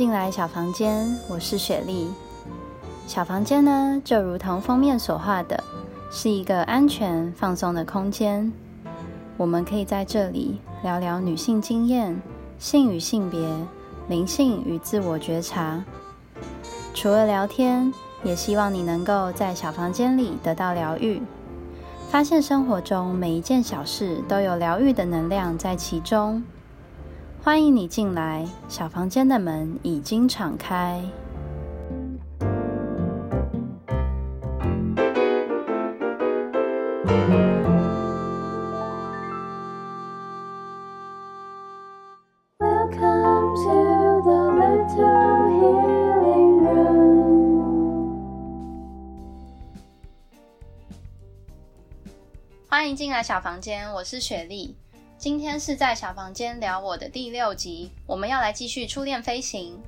进来小房间，我是雪莉。小房间呢，就如同封面所画的，是一个安全放松的空间。我们可以在这里聊聊女性经验、性与性别、灵性与自我觉察。除了聊天，也希望你能够在小房间里得到疗愈，发现生活中每一件小事都有疗愈的能量在其中。欢迎你进来，小房间的门已经敞开。Welcome to the little healing room。欢迎进来小房间，我是雪莉。今天是在小房间聊我的第六集，我们要来继续初恋飞行。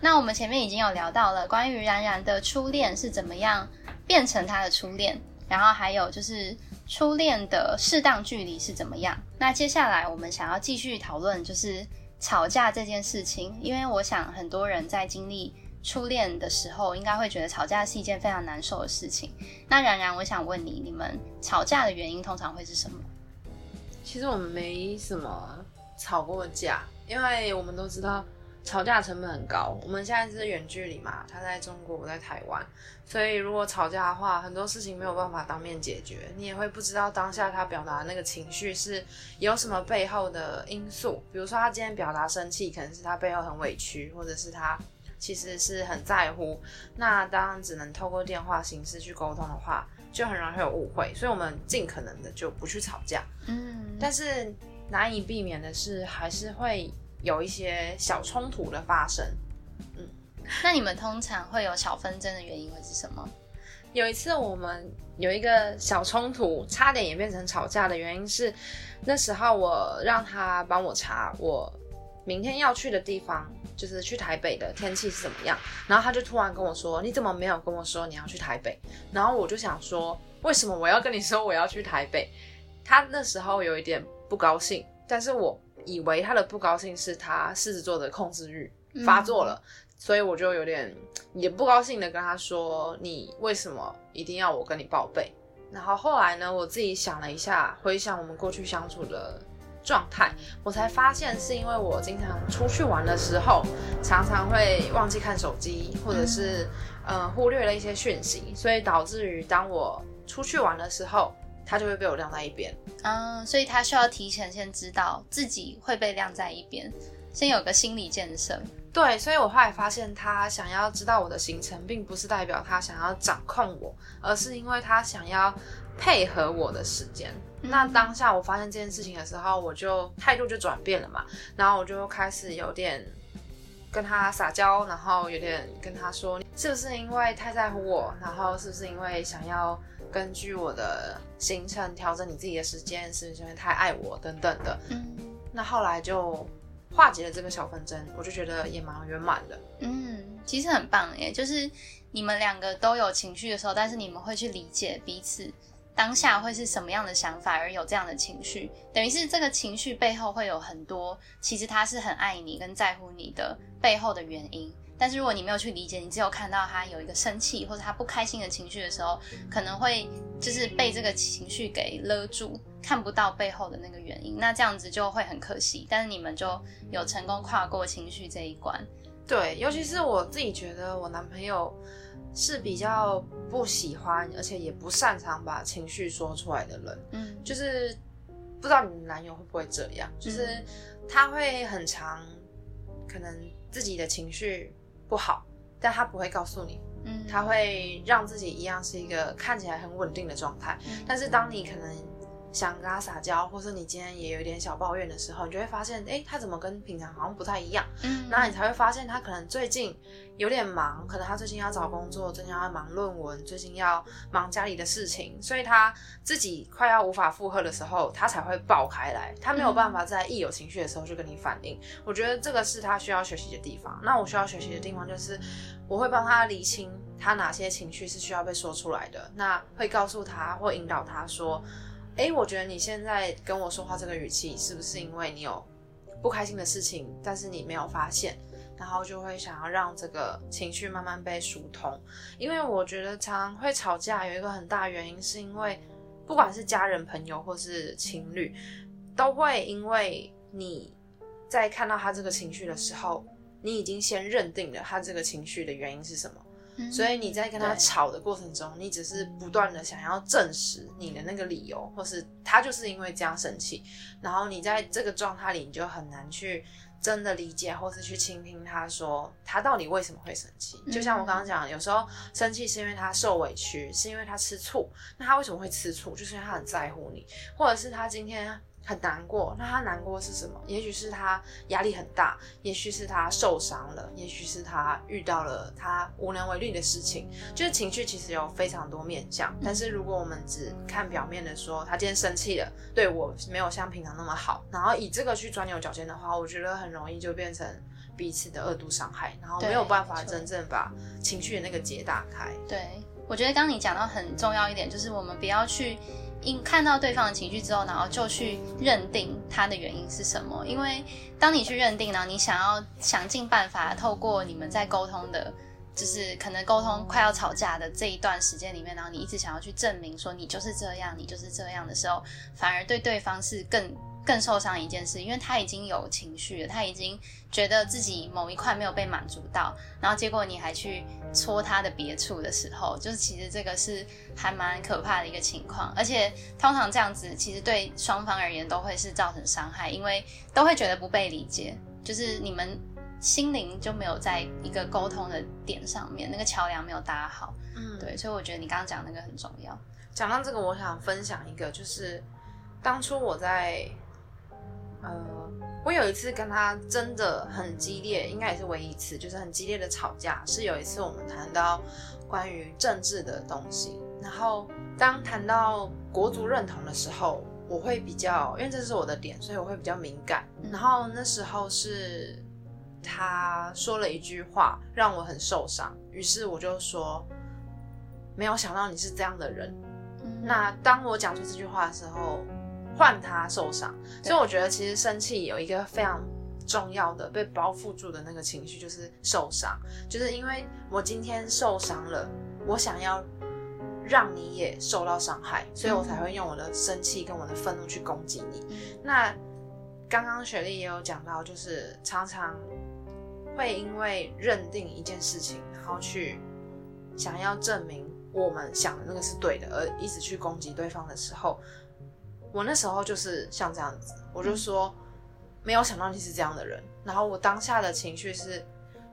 那我们前面已经有聊到了关于冉冉的初恋是怎么样变成他的初恋，然后还有就是初恋的适当距离是怎么样。那接下来我们想要继续讨论就是吵架这件事情，因为我想很多人在经历初恋的时候，应该会觉得吵架是一件非常难受的事情。那冉冉，我想问你，你们吵架的原因通常会是什么？其实我们没什么吵过架，因为我们都知道吵架成本很高。我们现在是远距离嘛，他在中国，我在台湾，所以如果吵架的话，很多事情没有办法当面解决，你也会不知道当下他表达那个情绪是有什么背后的因素。比如说他今天表达生气，可能是他背后很委屈，或者是他其实是很在乎。那当然只能透过电话形式去沟通的话。就很容易会有误会，所以我们尽可能的就不去吵架。嗯，但是难以避免的是，还是会有一些小冲突的发生。嗯，那你们通常会有小纷争的原因会是什么？有一次我们有一个小冲突，差点演变成吵架的原因是，那时候我让他帮我查我明天要去的地方。就是去台北的天气是怎么样，然后他就突然跟我说：“你怎么没有跟我说你要去台北？”然后我就想说：“为什么我要跟你说我要去台北？”他那时候有一点不高兴，但是我以为他的不高兴是他狮子座的控制欲发作了，所以我就有点也不高兴的跟他说：“你为什么一定要我跟你报备？”然后后来呢，我自己想了一下，回想我们过去相处的。状态，我才发现是因为我经常出去玩的时候，常常会忘记看手机，或者是呃忽略了一些讯息，所以导致于当我出去玩的时候，它就会被我晾在一边。嗯，所以他需要提前先知道自己会被晾在一边，先有个心理建设。对，所以我后来发现，他想要知道我的行程，并不是代表他想要掌控我，而是因为他想要配合我的时间。那当下我发现这件事情的时候，我就态度就转变了嘛，然后我就开始有点跟他撒娇，然后有点跟他说，是不是因为太在乎我，然后是不是因为想要根据我的行程调整你自己的时间，是不是因为太爱我等等的。嗯，那后来就化解了这个小纷争，我就觉得也蛮圆满的。嗯，其实很棒耶，就是你们两个都有情绪的时候，但是你们会去理解彼此。当下会是什么样的想法而有这样的情绪，等于是这个情绪背后会有很多，其实他是很爱你跟在乎你的背后的原因。但是如果你没有去理解，你只有看到他有一个生气或者他不开心的情绪的时候，可能会就是被这个情绪给勒住，看不到背后的那个原因。那这样子就会很可惜。但是你们就有成功跨过情绪这一关。对，尤其是我自己觉得我男朋友。是比较不喜欢，而且也不擅长把情绪说出来的人。嗯，就是不知道你男友会不会这样，就是他会很长，可能自己的情绪不好，但他不会告诉你。嗯，他会让自己一样是一个看起来很稳定的状态，但是当你可能。想跟他撒娇，或是你今天也有一点小抱怨的时候，你就会发现，哎，他怎么跟平常好像不太一样？嗯，那你才会发现他可能最近有点忙，可能他最近要找工作，最近要忙论文，最近要忙家里的事情，所以他自己快要无法负荷的时候，他才会爆开来。他没有办法在一有情绪的时候就跟你反应。我觉得这个是他需要学习的地方。那我需要学习的地方就是，我会帮他理清他哪些情绪是需要被说出来的，那会告诉他或引导他说。哎，我觉得你现在跟我说话这个语气，是不是因为你有不开心的事情，但是你没有发现？然后就会想要让这个情绪慢慢被疏通。因为我觉得常常会吵架，有一个很大原因是因为，不管是家人、朋友或是情侣，都会因为你在看到他这个情绪的时候，你已经先认定了他这个情绪的原因是什么。所以你在跟他吵的过程中，你只是不断的想要证实你的那个理由，或是他就是因为这样生气，然后你在这个状态里，你就很难去真的理解，或是去倾听他说他到底为什么会生气。就像我刚刚讲，有时候生气是因为他受委屈，是因为他吃醋，那他为什么会吃醋？就是因为他很在乎你，或者是他今天。很难过，那他难过是什么？也许是他压力很大，也许是他受伤了，也许是他遇到了他无能为力的事情。就是情绪其实有非常多面向，但是如果我们只看表面的说，他今天生气了，对我没有像平常那么好，然后以这个去钻牛角尖的话，我觉得很容易就变成彼此的二度伤害，然后没有办法真正把情绪的那个结打开。对，我觉得刚你讲到很重要一点，就是我们不要去。因看到对方的情绪之后，然后就去认定他的原因是什么。因为当你去认定呢，你想要想尽办法透过你们在沟通的，就是可能沟通快要吵架的这一段时间里面，然后你一直想要去证明说你就是这样，你就是这样的时候，反而对对方是更。更受伤一件事，因为他已经有情绪了，他已经觉得自己某一块没有被满足到，然后结果你还去戳他的别处的时候，就是其实这个是还蛮可怕的一个情况，而且通常这样子其实对双方而言都会是造成伤害，因为都会觉得不被理解，就是你们心灵就没有在一个沟通的点上面，那个桥梁没有搭好，嗯，对，所以我觉得你刚刚讲那个很重要。讲到这个，我想分享一个，就是当初我在。呃，我有一次跟他真的很激烈，应该也是唯一一次，就是很激烈的吵架。是有一次我们谈到关于政治的东西，然后当谈到国族认同的时候，我会比较，因为这是我的点，所以我会比较敏感。然后那时候是他说了一句话让我很受伤，于是我就说，没有想到你是这样的人。那当我讲出这句话的时候。换他受伤，所以我觉得其实生气有一个非常重要的被包覆住的那个情绪，就是受伤。就是因为我今天受伤了，我想要让你也受到伤害，所以我才会用我的生气跟我的愤怒去攻击你。那刚刚雪莉也有讲到，就是常常会因为认定一件事情，然后去想要证明我们想的那个是对的，而一直去攻击对方的时候。我那时候就是像这样子，我就说没有想到你是这样的人，然后我当下的情绪是，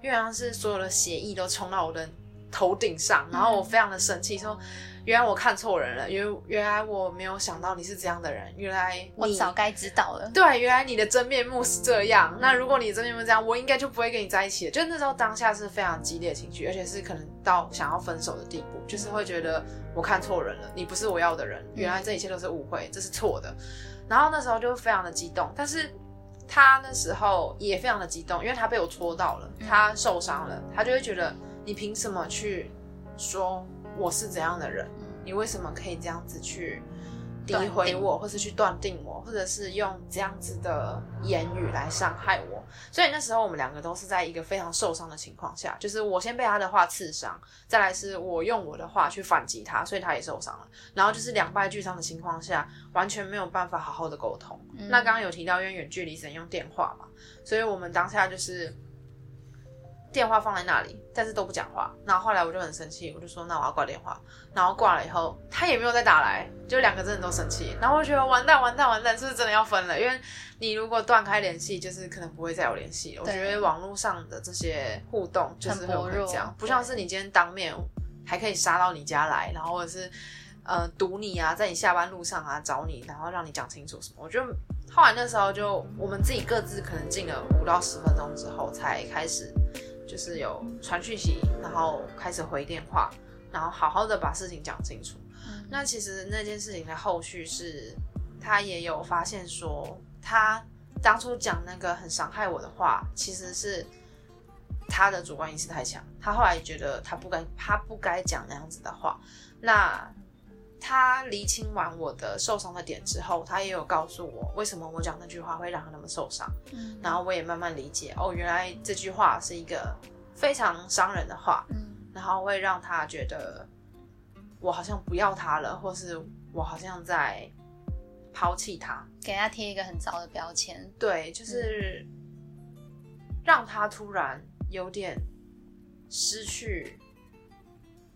因为像是所有的血意都冲到我的头顶上，然后我非常的生气，说原来我看错人了，因为原来我没有想到你是这样的人，原来我早该知道了，对，原来你的真面目是这样，那如果你真面目这样，我应该就不会跟你在一起了。就那时候当下是非常激烈的情绪，而且是可能到想要分手的地步，就是会觉得。我看错人了，你不是我要的人，原来这一切都是误会，这是错的。然后那时候就非常的激动，但是他那时候也非常的激动，因为他被我戳到了，他受伤了，他就会觉得你凭什么去说我是怎样的人？你为什么可以这样子去？诋毁我，或是去断定我，或者是用这样子的言语来伤害我，所以那时候我们两个都是在一个非常受伤的情况下，就是我先被他的话刺伤，再来是我用我的话去反击他，所以他也受伤了，然后就是两败俱伤的情况下，完全没有办法好好的沟通。那刚刚有提到因为远距离只能用电话嘛，所以我们当下就是。电话放在那里，但是都不讲话。然后后来我就很生气，我就说那我要挂电话。然后挂了以后，他也没有再打来，就两个真的都生气。然后我觉得完蛋完蛋完蛋，是不是真的要分了？因为你如果断开联系，就是可能不会再有联系。我觉得网络上的这些互动就是会这样，不像是你今天当面还可以杀到你家来，然后或者是呃堵你啊，在你下班路上啊找你，然后让你讲清楚什么。我觉得后来那时候就我们自己各自可能进了五到十分钟之后才开始。就是有传讯息，然后开始回电话，然后好好的把事情讲清楚。那其实那件事情的后续是，他也有发现说，他当初讲那个很伤害我的话，其实是他的主观意识太强。他后来觉得他不该，他不该讲那样子的话。那。他厘清完我的受伤的点之后，他也有告诉我为什么我讲那句话会让他那么受伤。嗯，然后我也慢慢理解，哦，原来这句话是一个非常伤人的话。嗯，然后会让他觉得我好像不要他了，或是我好像在抛弃他，给他贴一个很糟的标签。对，就是让他突然有点失去。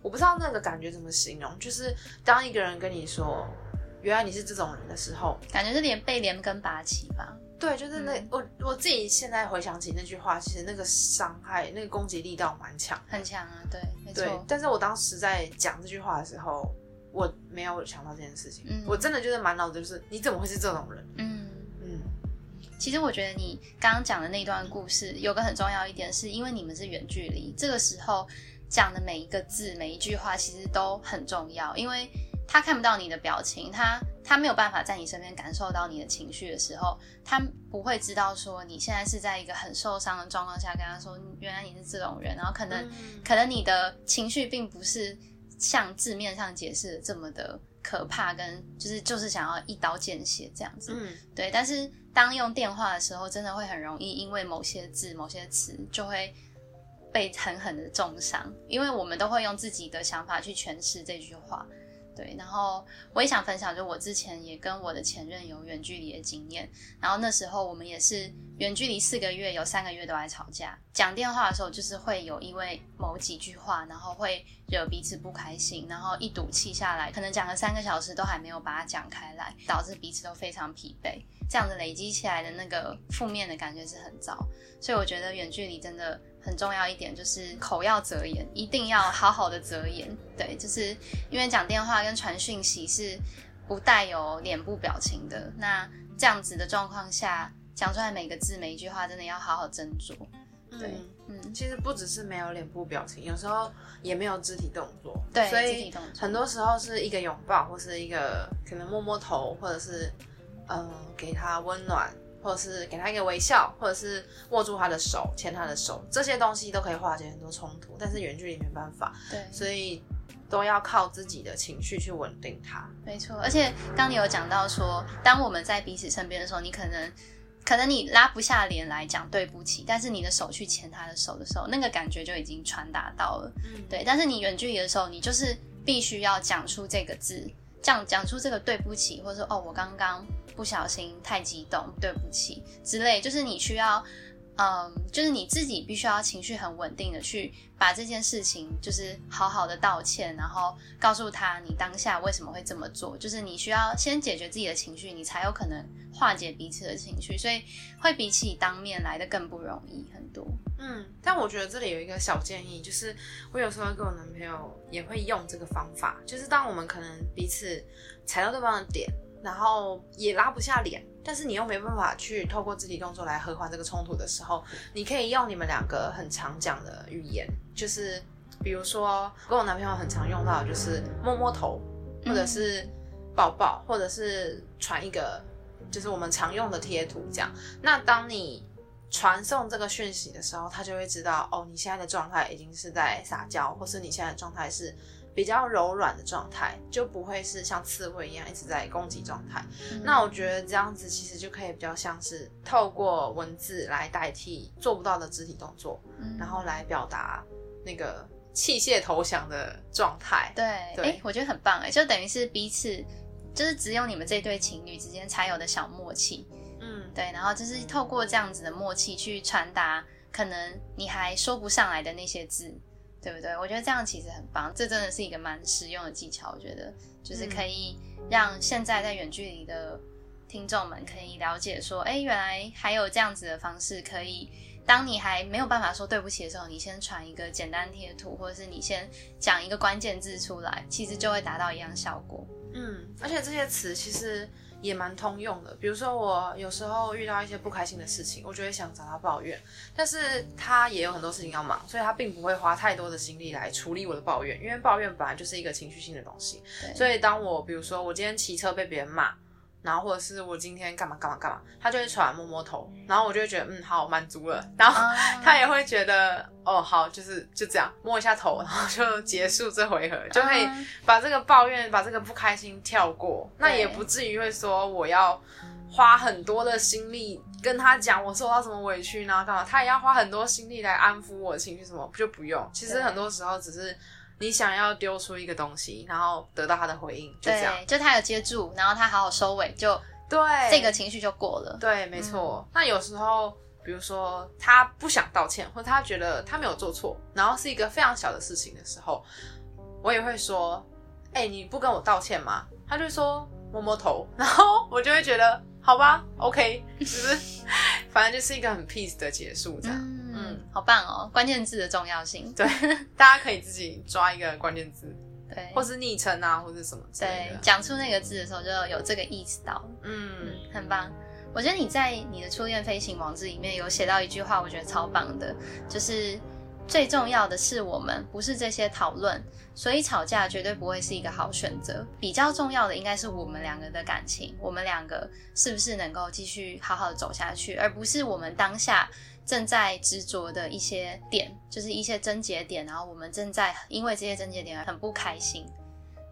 我不知道那个感觉怎么形容，就是当一个人跟你说“原来你是这种人”的时候，感觉是连被连根拔起吧？对，就是那我我自己现在回想起那句话，其实那个伤害、那个攻击力道蛮强，很强啊。对，没错。但是我当时在讲这句话的时候，我没有想到这件事情。嗯，我真的就是满脑子就是你怎么会是这种人？嗯嗯。其实我觉得你刚刚讲的那段故事有个很重要一点，是因为你们是远距离，这个时候。讲的每一个字、每一句话，其实都很重要，因为他看不到你的表情，他他没有办法在你身边感受到你的情绪的时候，他不会知道说你现在是在一个很受伤的状况下跟他说，原来你是这种人，然后可能可能你的情绪并不是像字面上解释的这么的可怕，跟就是就是想要一刀见血这样子，嗯，对。但是当用电话的时候，真的会很容易因为某些字、某些词就会。被狠狠的重伤，因为我们都会用自己的想法去诠释这句话，对。然后我也想分享，就我之前也跟我的前任有远距离的经验，然后那时候我们也是远距离四个月，有三个月都在吵架。讲电话的时候，就是会有因为某几句话，然后会惹彼此不开心，然后一赌气下来，可能讲了三个小时都还没有把它讲开来，导致彼此都非常疲惫。这样子累积起来的那个负面的感觉是很糟，所以我觉得远距离真的。很重要一点就是口要择言，一定要好好的择言。对，就是因为讲电话跟传讯息是不带有脸部表情的。那这样子的状况下，讲出来每个字每一句话，真的要好好斟酌。对，嗯，其实不只是没有脸部表情，有时候也没有肢体动作。对，所以很多时候是一个拥抱，或是一个可能摸摸头，或者是嗯给他温暖。或者是给他一个微笑，或者是握住他的手，牵他的手，这些东西都可以化解很多冲突。但是远距离没办法，对，所以都要靠自己的情绪去稳定他。没错，而且当你有讲到说，当我们在彼此身边的时候，你可能可能你拉不下脸来讲对不起，但是你的手去牵他的手的时候，那个感觉就已经传达到了。嗯，对。但是你远距离的时候，你就是必须要讲出这个字，讲讲出这个对不起，或者说哦，我刚刚。不小心太激动，对不起之类，就是你需要，嗯，就是你自己必须要情绪很稳定的去把这件事情，就是好好的道歉，然后告诉他你当下为什么会这么做，就是你需要先解决自己的情绪，你才有可能化解彼此的情绪，所以会比起当面来的更不容易很多。嗯，但我觉得这里有一个小建议，就是我有时候跟我男朋友也会用这个方法，就是当我们可能彼此踩到对方的点。然后也拉不下脸，但是你又没办法去透过肢体动作来和缓这个冲突的时候，你可以用你们两个很常讲的语言，就是比如说跟我男朋友很常用到，就是摸摸头，或者是抱抱，或者是传一个就是我们常用的贴图这样。那当你传送这个讯息的时候，他就会知道哦，你现在的状态已经是在撒娇，或是你现在的状态是。比较柔软的状态，就不会是像刺猬一样一直在攻击状态。那我觉得这样子其实就可以比较像是透过文字来代替做不到的肢体动作，然后来表达那个器械投降的状态。对，哎，我觉得很棒哎，就等于是彼此，就是只有你们这对情侣之间才有的小默契。嗯，对，然后就是透过这样子的默契去传达，可能你还说不上来的那些字。对不对？我觉得这样其实很棒，这真的是一个蛮实用的技巧。我觉得就是可以让现在在远距离的听众们可以了解说，哎，原来还有这样子的方式，可以当你还没有办法说对不起的时候，你先传一个简单贴图，或者是你先讲一个关键字出来，其实就会达到一样效果。嗯，而且这些词其实。也蛮通用的，比如说我有时候遇到一些不开心的事情，我就会想找他抱怨，但是他也有很多事情要忙，所以他并不会花太多的精力来处理我的抱怨，因为抱怨本来就是一个情绪性的东西。所以当我比如说我今天骑车被别人骂，然后或者是我今天干嘛干嘛干嘛，他就会传摸摸头，然后我就会觉得嗯好满足了，然后 他也会觉得哦好就是就这样摸一下头，然后就结束这回合，就可以把这个抱怨把这个不开心跳过，那也不至于会说我要花很多的心力跟他讲我受到什么委屈呢干嘛，他也要花很多心力来安抚我的情绪什么就不用，其实很多时候只是。你想要丢出一个东西，然后得到他的回应，就这样，就他有接住，然后他好好收尾，就对这个情绪就过了。对，没错。那有时候，比如说他不想道歉，或者他觉得他没有做错，然后是一个非常小的事情的时候，我也会说：“哎，你不跟我道歉吗？”他就说摸摸头，然后我就会觉得好吧，OK，就是 反正就是一个很 peace 的结束，这样。嗯，好棒哦！关键字的重要性，对，大家可以自己抓一个关键字，对，或是昵称啊，或是什么，对，讲出那个字的时候就有这个意识到，嗯，很棒。我觉得你在你的初恋飞行网志里面有写到一句话，我觉得超棒的，就是最重要的是我们，不是这些讨论，所以吵架绝对不会是一个好选择。比较重要的应该是我们两个的感情，我们两个是不是能够继续好好的走下去，而不是我们当下。正在执着的一些点，就是一些症结点，然后我们正在因为这些症结点很不开心。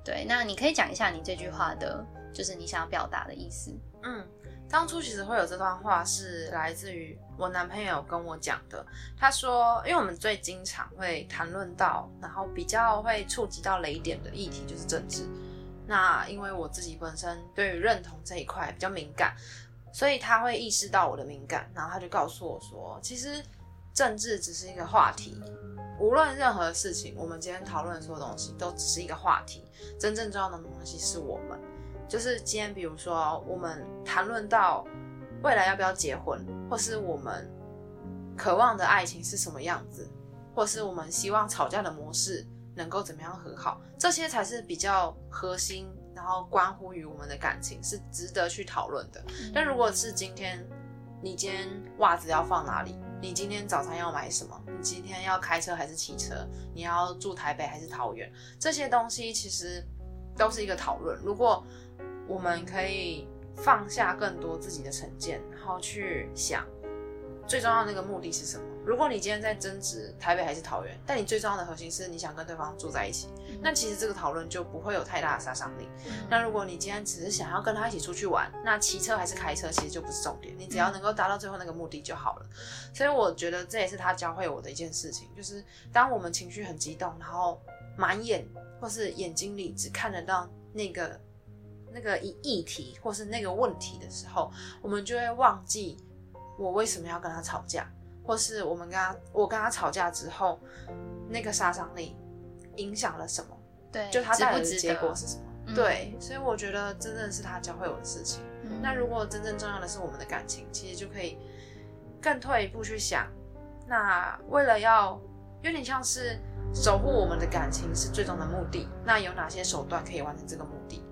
对，那你可以讲一下你这句话的，就是你想要表达的意思。嗯，当初其实会有这段话是来自于我男朋友跟我讲的。他说，因为我们最经常会谈论到，然后比较会触及到雷点的议题就是政治。那因为我自己本身对于认同这一块比较敏感。所以他会意识到我的敏感，然后他就告诉我说：“其实政治只是一个话题，无论任何事情，我们今天讨论的所有东西都只是一个话题。真正重要的东西是我们，就是今天，比如说我们谈论到未来要不要结婚，或是我们渴望的爱情是什么样子，或是我们希望吵架的模式能够怎么样和好，这些才是比较核心。”然后关乎于我们的感情是值得去讨论的。但如果是今天，你今天袜子要放哪里？你今天早餐要买什么？你今天要开车还是骑车？你要住台北还是桃园？这些东西其实都是一个讨论。如果我们可以放下更多自己的成见，然后去想最重要的那个目的是什么？如果你今天在争执台北还是桃园，但你最重要的核心是你想跟对方住在一起，那其实这个讨论就不会有太大的杀伤力。那如果你今天只是想要跟他一起出去玩，那骑车还是开车其实就不是重点，你只要能够达到最后那个目的就好了。所以我觉得这也是他教会我的一件事情，就是当我们情绪很激动，然后满眼或是眼睛里只看得到那个那个议议题或是那个问题的时候，我们就会忘记我为什么要跟他吵架。或是我们跟他，我跟他吵架之后，那个杀伤力影响了什么？对，就他带来的结果是什么？对，所以我觉得真正是他教会我的事情。那如果真正重要的是我们的感情，其实就可以更退一步去想，那为了要有点像是守护我们的感情是最终的目的，那有哪些手段可以完成这个目的？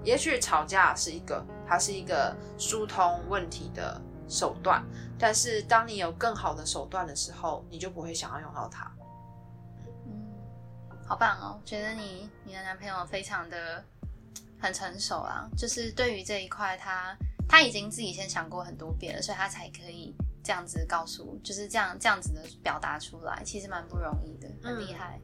嗯，也许吵架是一个，它是一个疏通问题的。手段，但是当你有更好的手段的时候，你就不会想要用到它。嗯，好棒哦！觉得你你的男朋友非常的很成熟啊，就是对于这一块，他他已经自己先想过很多遍了，所以他才可以这样子告诉，就是这样这样子的表达出来，其实蛮不容易的，很厉害。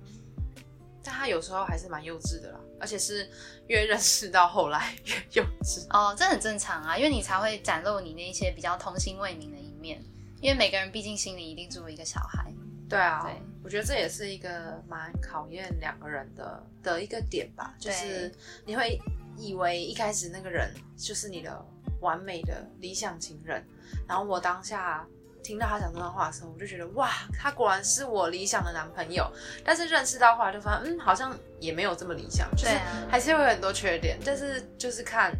但他有时候还是蛮幼稚的啦，而且是越认识到后来越幼稚哦，这很正常啊，因为你才会展露你那些比较童心未泯的一面，因为每个人毕竟心里一定住一个小孩。对啊，对，我觉得这也是一个蛮考验两个人的的一个点吧，就是你会以为一开始那个人就是你的完美的理想情人，然后我当下。听到他讲这段话的时候，我就觉得哇，他果然是我理想的男朋友。但是认识到后来就发现，嗯，好像也没有这么理想，就是还是会有很多缺点。但是就是看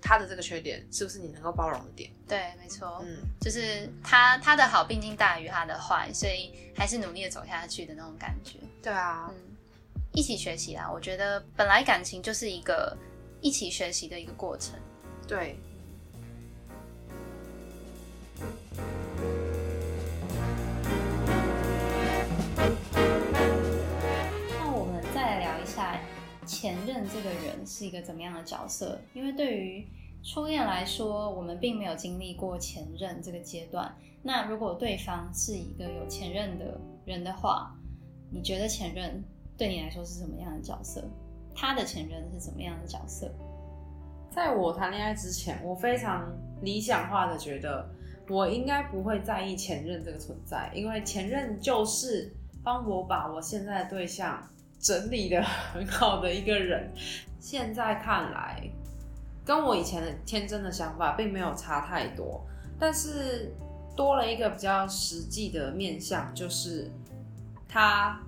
他的这个缺点是不是你能够包容的点。对，没错，嗯，就是他他的好毕竟大于他的坏，所以还是努力的走下去的那种感觉。对啊，嗯，一起学习啦，我觉得本来感情就是一个一起学习的一个过程。对。前任这个人是一个怎么样的角色？因为对于初恋来说，我们并没有经历过前任这个阶段。那如果对方是一个有前任的人的话，你觉得前任对你来说是什么样的角色？他的前任是怎么样的角色？在我谈恋爱之前，我非常理想化的觉得，我应该不会在意前任这个存在，因为前任就是帮我把我现在的对象整理的很好的一个人。现在看来。跟我以前的天真的想法并没有差太多，但是多了一个比较实际的面向，就是他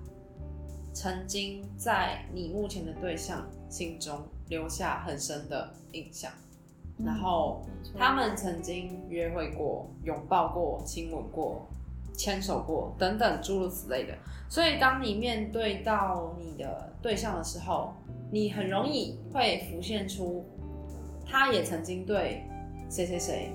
曾经在你目前的对象心中留下很深的印象，然后他们曾经约会过、拥抱过、亲吻过、牵手过等等诸如此类的，所以当你面对到你的对象的时候，你很容易会浮现出。他也曾经对谁谁谁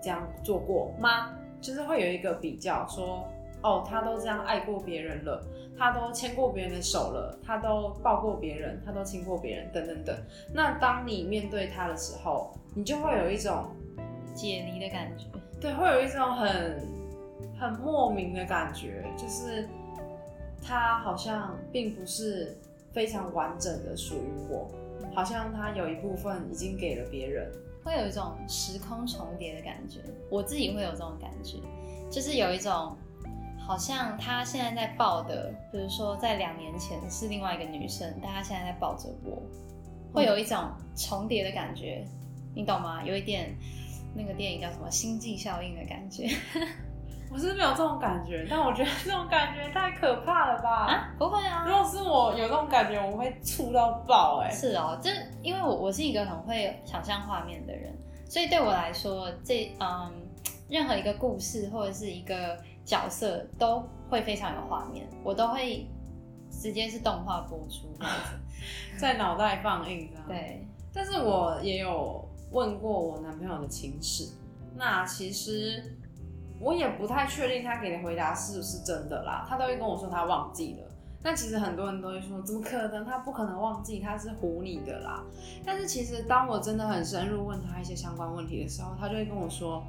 这样做过吗？就是会有一个比较，说哦，他都这样爱过别人了，他都牵过别人的手了，他都抱过别人，他都亲过别人，等等等。那当你面对他的时候，你就会有一种解离的感觉，对，会有一种很很莫名的感觉，就是他好像并不是非常完整的属于我。好像他有一部分已经给了别人，会有一种时空重叠的感觉。我自己会有这种感觉，就是有一种好像他现在在抱的，比如说在两年前是另外一个女生，但他现在在抱着我，会有一种重叠的感觉，你懂吗？有一点那个电影叫什么《星际效应》的感觉。我是没有这种感觉，但我觉得这种感觉太可怕了吧？啊，不会啊！如果是我有这种感觉，我会触到爆哎。是哦，这因为我我是一个很会想象画面的人，所以对我来说，这嗯，任何一个故事或者是一个角色都会非常有画面，我都会直接是动画播出 在脑袋放映这样。对，但是我也有问过我男朋友的情史，那其实。我也不太确定他给的回答是不是真的啦，他都会跟我说他忘记了。但其实很多人都会说，怎么可能？他不可能忘记，他是唬你的啦。但是其实当我真的很深入问他一些相关问题的时候，他就会跟我说，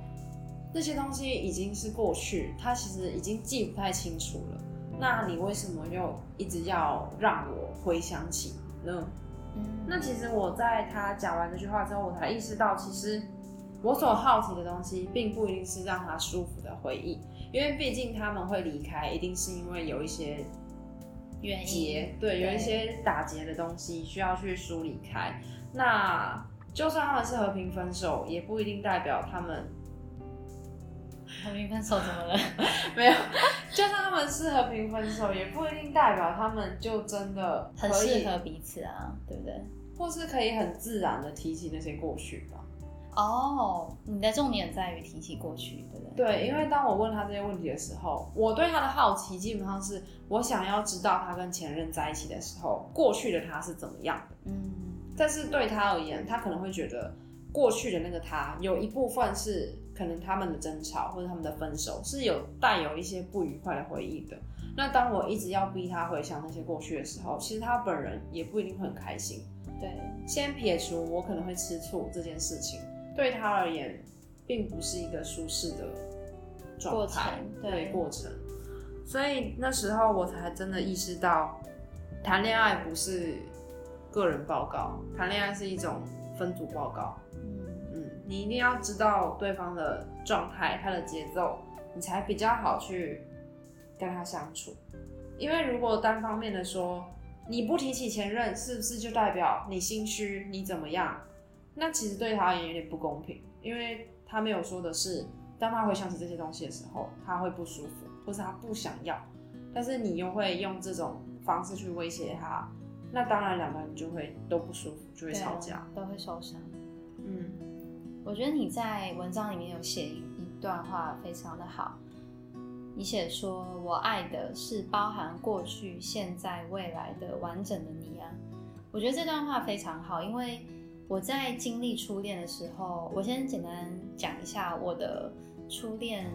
那些东西已经是过去，他其实已经记不太清楚了。那你为什么又一直要让我回想起呢？那其实我在他讲完这句话之后，我才意识到，其实。我所好奇的东西，并不一定是让他舒服的回忆，因为毕竟他们会离开，一定是因为有一些原结，对，有一些打结的东西需要去梳理开。那就算他们是和平分手，也不一定代表他们和平分手怎么了？没有，就算他们是和平分手，也不一定代表他们就真的很适合彼此啊，对不对？或是可以很自然的提起那些过去吧。哦，你的重点在于提起过去，对不对？对，因为当我问他这些问题的时候，我对他的好奇基本上是我想要知道他跟前任在一起的时候，过去的他是怎么样的。嗯，但是对他而言，他可能会觉得过去的那个他有一部分是可能他们的争吵或者他们的分手是有带有一些不愉快的回忆的。那当我一直要逼他回想那些过去的时候，其实他本人也不一定会很开心。对，先撇除我可能会吃醋这件事情。对他而言，并不是一个舒适的状态，对过程。所以那时候我才真的意识到，谈恋爱不是个人报告，谈恋爱是一种分组报告。嗯嗯，你一定要知道对方的状态，他的节奏，你才比较好去跟他相处。因为如果单方面的说，你不提起前任，是不是就代表你心虚？你怎么样？那其实对他而言有点不公平，因为他没有说的是，当他回想起这些东西的时候，他会不舒服，或是他不想要，但是你又会用这种方式去威胁他，那当然两个人就会都不舒服，就会吵架，都会受伤。嗯，我觉得你在文章里面有写一段话非常的好，你写说我爱的是包含过去、现在、未来的完整的你啊，我觉得这段话非常好，因为。我在经历初恋的时候，我先简单讲一下我的初恋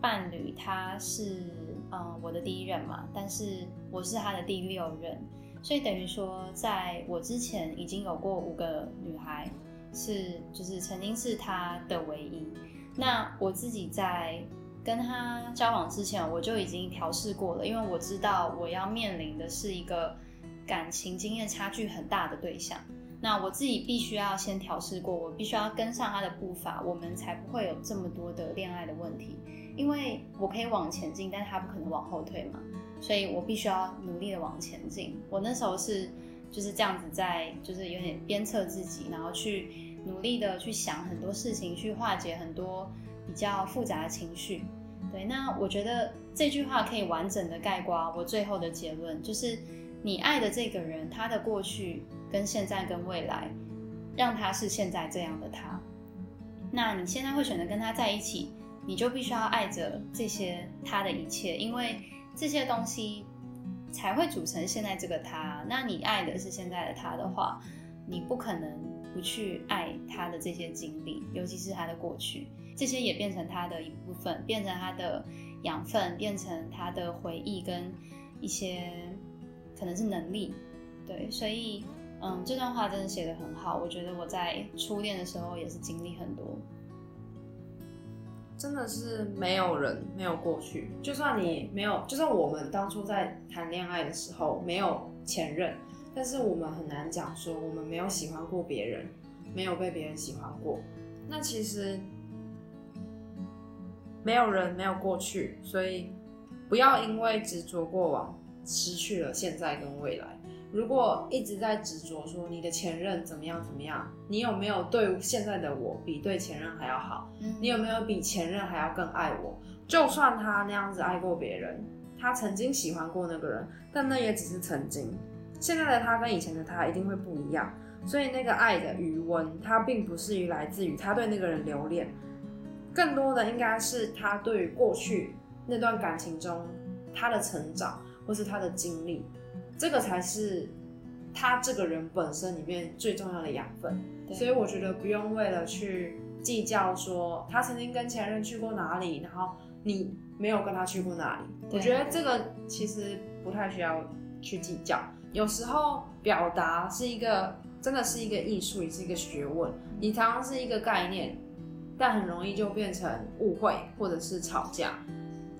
伴侣，他是嗯我的第一任嘛，但是我是他的第六任，所以等于说在我之前已经有过五个女孩，是就是曾经是他的唯一。那我自己在跟他交往之前，我就已经调试过了，因为我知道我要面临的是一个感情经验差距很大的对象。那我自己必须要先调试过，我必须要跟上他的步伐，我们才不会有这么多的恋爱的问题。因为我可以往前进，但是他不可能往后退嘛，所以我必须要努力的往前进。我那时候是就是这样子在，就是有点鞭策自己，然后去努力的去想很多事情，去化解很多比较复杂的情绪。对，那我觉得这句话可以完整的概括我最后的结论，就是你爱的这个人，他的过去跟现在跟未来，让他是现在这样的他。那你现在会选择跟他在一起，你就必须要爱着这些他的一切，因为这些东西才会组成现在这个他。那你爱的是现在的他的话，你不可能不去爱他的这些经历，尤其是他的过去。这些也变成他的一部分，变成他的养分，变成他的回忆跟一些可能是能力，对，所以嗯，这段话真的写的很好，我觉得我在初恋的时候也是经历很多，真的是没有人没有过去，就算你没有，就算我们当初在谈恋爱的时候没有前任，但是我们很难讲说我们没有喜欢过别人，没有被别人喜欢过，那其实。没有人没有过去，所以不要因为执着过往，失去了现在跟未来。如果一直在执着说你的前任怎么样怎么样，你有没有对现在的我比对前任还要好？你有没有比前任还要更爱我？就算他那样子爱过别人，他曾经喜欢过那个人，但那也只是曾经。现在的他跟以前的他一定会不一样，所以那个爱的余温，它并不是于来自于他对那个人留恋。更多的应该是他对于过去那段感情中他的成长，或是他的经历，这个才是他这个人本身里面最重要的养分。所以我觉得不用为了去计较说他曾经跟前任去过哪里，然后你没有跟他去过哪里。我觉得这个其实不太需要去计较。有时候表达是一个真的是一个艺术，也是一个学问。你常常是一个概念。但很容易就变成误会或者是吵架。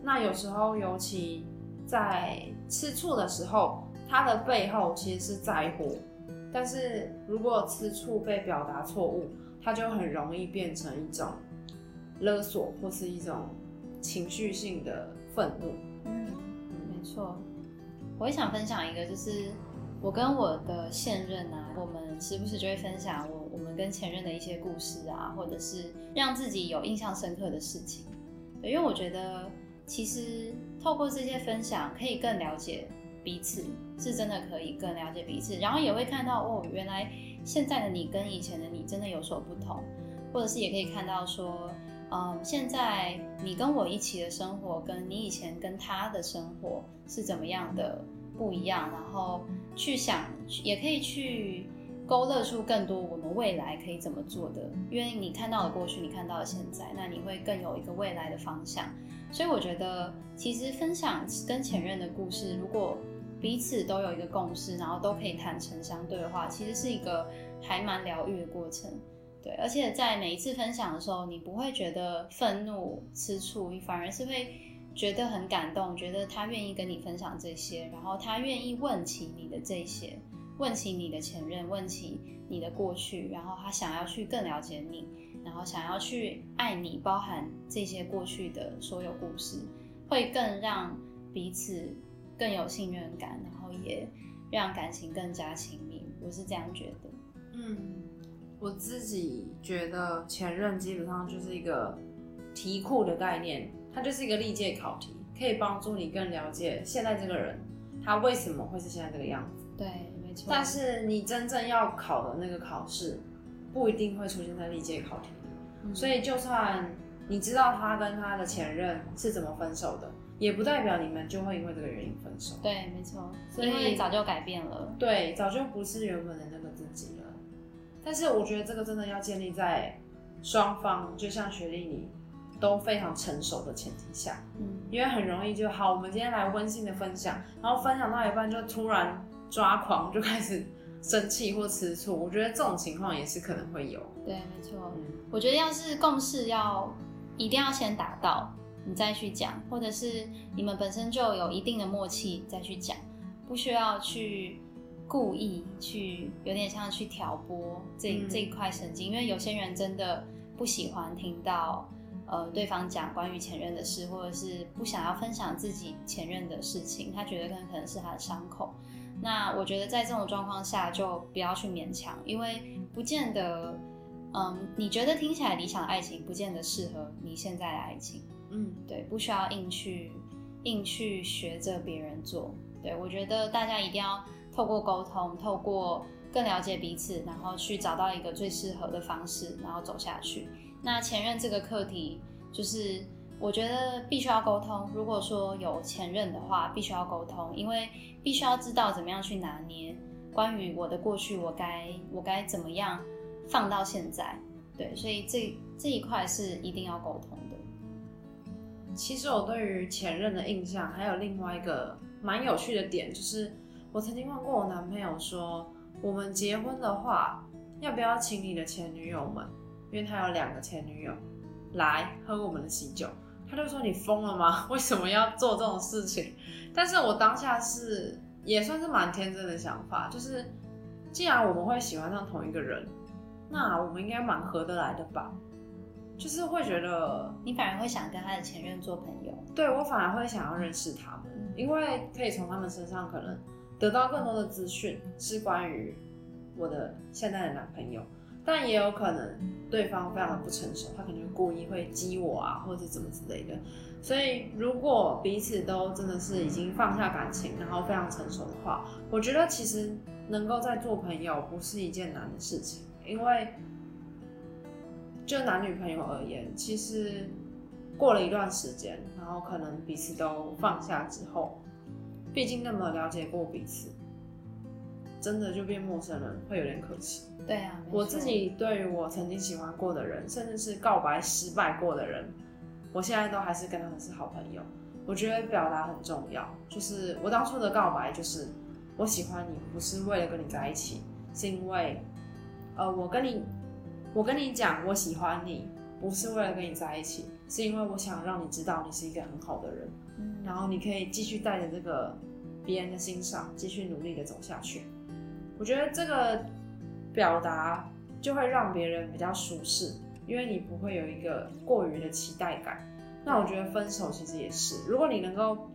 那有时候，尤其在吃醋的时候，他的背后其实是在乎。但是如果吃醋被表达错误，他就很容易变成一种勒索或是一种情绪性的愤怒。嗯，没错。我也想分享一个，就是我跟我的现任啊，我们时不时就会分享我。我们跟前任的一些故事啊，或者是让自己有印象深刻的事情，因为我觉得其实透过这些分享，可以更了解彼此，是真的可以更了解彼此，然后也会看到哦，原来现在的你跟以前的你真的有所不同，或者是也可以看到说，嗯，现在你跟我一起的生活，跟你以前跟他的生活是怎么样的不一样，然后去想，也可以去。勾勒出更多我们未来可以怎么做的，因为你看到了过去，你看到了现在，那你会更有一个未来的方向。所以我觉得，其实分享跟前任的故事，如果彼此都有一个共识，然后都可以坦诚相对的话，其实是一个还蛮疗愈的过程。对，而且在每一次分享的时候，你不会觉得愤怒、吃醋，你反而是会觉得很感动，觉得他愿意跟你分享这些，然后他愿意问起你的这些。问起你的前任，问起你的过去，然后他想要去更了解你，然后想要去爱你，包含这些过去的所有故事，会更让彼此更有信任感，然后也让感情更加亲密。我是这样觉得。嗯，我自己觉得前任基本上就是一个题库的概念，它就是一个历届考题，可以帮助你更了解现在这个人他为什么会是现在这个样子。对。没错但是你真正要考的那个考试，不一定会出现在历届考题里。所以就算你知道他跟他的前任是怎么分手的，也不代表你们就会因为这个原因分手。对，没错。所以早就改变了。对，早就不是原本的那个自己了。但是我觉得这个真的要建立在双方，就像学历你都非常成熟的前提下。嗯。因为很容易就好，我们今天来温馨的分享，然后分享到一半就突然。抓狂就开始生气或吃醋，我觉得这种情况也是可能会有。对，没错。嗯我觉得要是共识要一定要先达到，你再去讲，或者是你们本身就有一定的默契再去讲，不需要去故意去有点像去挑拨这这一块神经，因为有些人真的不喜欢听到呃对方讲关于前任的事，或者是不想要分享自己前任的事情，他觉得可能可能是他的伤口。那我觉得在这种状况下就不要去勉强，因为不见得，嗯，你觉得听起来理想爱情不见得适合你现在的爱情，嗯，对，不需要硬去硬去学着别人做。对我觉得大家一定要透过沟通，透过更了解彼此，然后去找到一个最适合的方式，然后走下去。那前任这个课题就是。我觉得必须要沟通。如果说有前任的话，必须要沟通，因为必须要知道怎么样去拿捏关于我的过去，我该我该怎么样放到现在。对，所以这这一块是一定要沟通。其实我对于前任的印象还有另外一个蛮有趣的点，就是我曾经问过我男朋友说，我们结婚的话，要不要请你的前女友们，因为他有两个前女友来喝我们的喜酒。他就说：“你疯了吗？为什么要做这种事情？”但是我当下是也算是蛮天真的想法，就是既然我们会喜欢上同一个人，那我们应该蛮合得来的吧？就是会觉得你反而会想跟他的前任做朋友，对我反而会想要认识他们，因为可以从他们身上可能得到更多的资讯，是关于我的现在的男朋友。但也有可能对方非常的不成熟，他可能故意会激我啊，或者是怎么之类的。所以如果彼此都真的是已经放下感情，然后非常成熟的话，我觉得其实能够再做朋友不是一件难的事情。因为就男女朋友而言，其实过了一段时间，然后可能彼此都放下之后，毕竟那么了解过彼此，真的就变陌生人会有点可惜。对啊，我自己对于我曾经喜欢过的人，甚至是告白失败过的人，我现在都还是跟他们是好朋友。我觉得表达很重要，就是我当初的告白就是我喜欢你，不是为了跟你在一起，是因为呃，我跟你，我跟你讲我喜欢你，不是为了跟你在一起，是因为我想让你知道你是一个很好的人，嗯，然后你可以继续带着这个别人的欣赏，继续努力的走下去。我觉得这个。表达就会让别人比较舒适，因为你不会有一个过于的期待感。那我觉得分手其实也是，如果你能够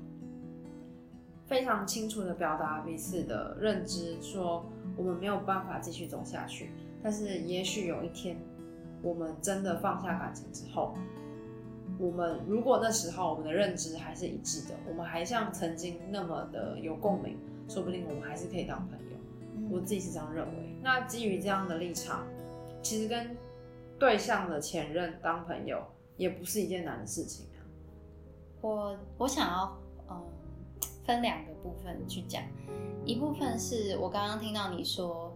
非常清楚的表达彼此的认知，说我们没有办法继续走下去，但是也许有一天我们真的放下感情之后，我们如果那时候我们的认知还是一致的，我们还像曾经那么的有共鸣，说不定我们还是可以当朋友。我自己是这样认为。那基于这样的立场，其实跟对象的前任当朋友也不是一件难的事情啊。我我想要嗯分两个部分去讲，一部分是我刚刚听到你说，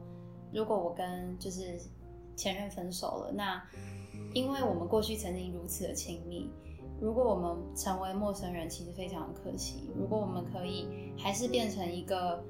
如果我跟就是前任分手了，那因为我们过去曾经如此的亲密，如果我们成为陌生人，其实非常可惜。如果我们可以还是变成一个。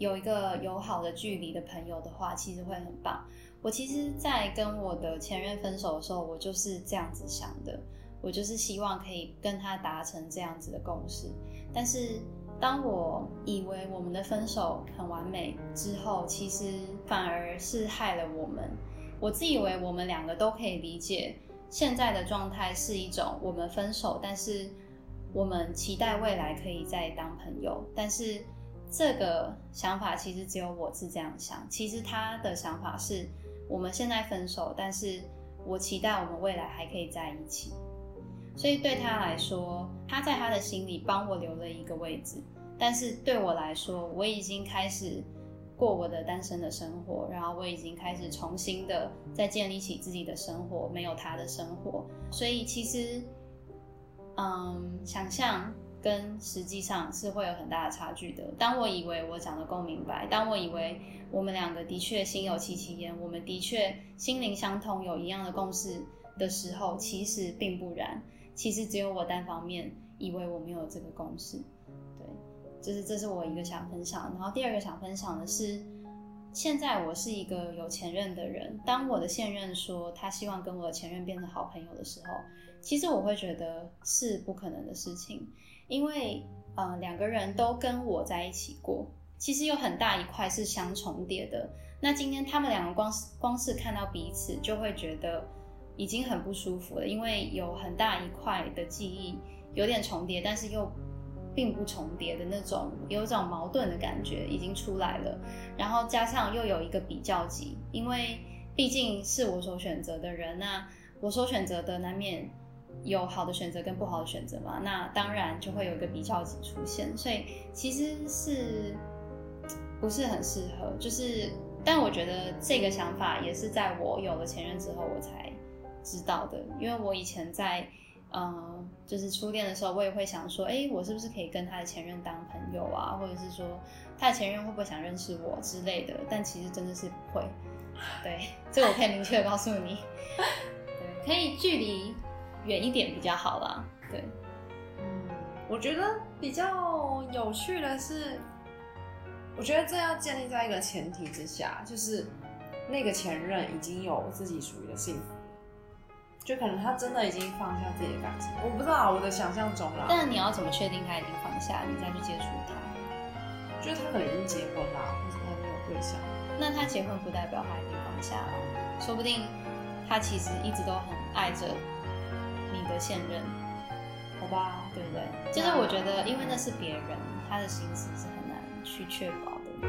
有一个友好的距离的朋友的话，其实会很棒。我其实，在跟我的前任分手的时候，我就是这样子想的，我就是希望可以跟他达成这样子的共识。但是，当我以为我们的分手很完美之后，其实反而是害了我们。我自以为我们两个都可以理解现在的状态是一种我们分手，但是我们期待未来可以再当朋友，但是。这个想法其实只有我是这样想，其实他的想法是我们现在分手，但是我期待我们未来还可以在一起。所以对他来说，他在他的心里帮我留了一个位置，但是对我来说，我已经开始过我的单身的生活，然后我已经开始重新的在建立起自己的生活，没有他的生活。所以其实，嗯，想象。跟实际上是会有很大的差距的。当我以为我讲的够明白，当我以为我们两个的确心有戚戚焉，我们的确心灵相通，有一样的共识的时候，其实并不然。其实只有我单方面以为我没有这个共识。对，就是这是我一个想分享。然后第二个想分享的是，现在我是一个有前任的人，当我的现任说他希望跟我的前任变成好朋友的时候，其实我会觉得是不可能的事情，因为呃两个人都跟我在一起过，其实有很大一块是相重叠的。那今天他们两个光是光是看到彼此，就会觉得已经很不舒服了，因为有很大一块的记忆有点重叠，但是又。并不重叠的那种，有一种矛盾的感觉已经出来了。然后加上又有一个比较级，因为毕竟是我所选择的人，那我所选择的难免有好的选择跟不好的选择嘛。那当然就会有一个比较级出现，所以其实是不是很适合。就是，但我觉得这个想法也是在我有了前任之后我才知道的，因为我以前在。嗯，就是初恋的时候，我也会想说，哎，我是不是可以跟他的前任当朋友啊？或者是说，他的前任会不会想认识我之类的？但其实真的是不会。对，这我可以明确的告诉你。对，可以距离远一点比较好啦。对，嗯，我觉得比较有趣的是，我觉得这要建立在一个前提之下，就是那个前任已经有自己属于的幸福。就可能他真的已经放下自己的感情，我不知道我的想象中啦。但你要怎么确定他已经放下，你再去接触他？就是他可能已经结婚啦，或者他没有对象。那他结婚不代表他已经放下了，说不定他其实一直都很爱着你的现任，好吧？对不对？就是我觉得，因为那是别人，他的心思是很难去确保的。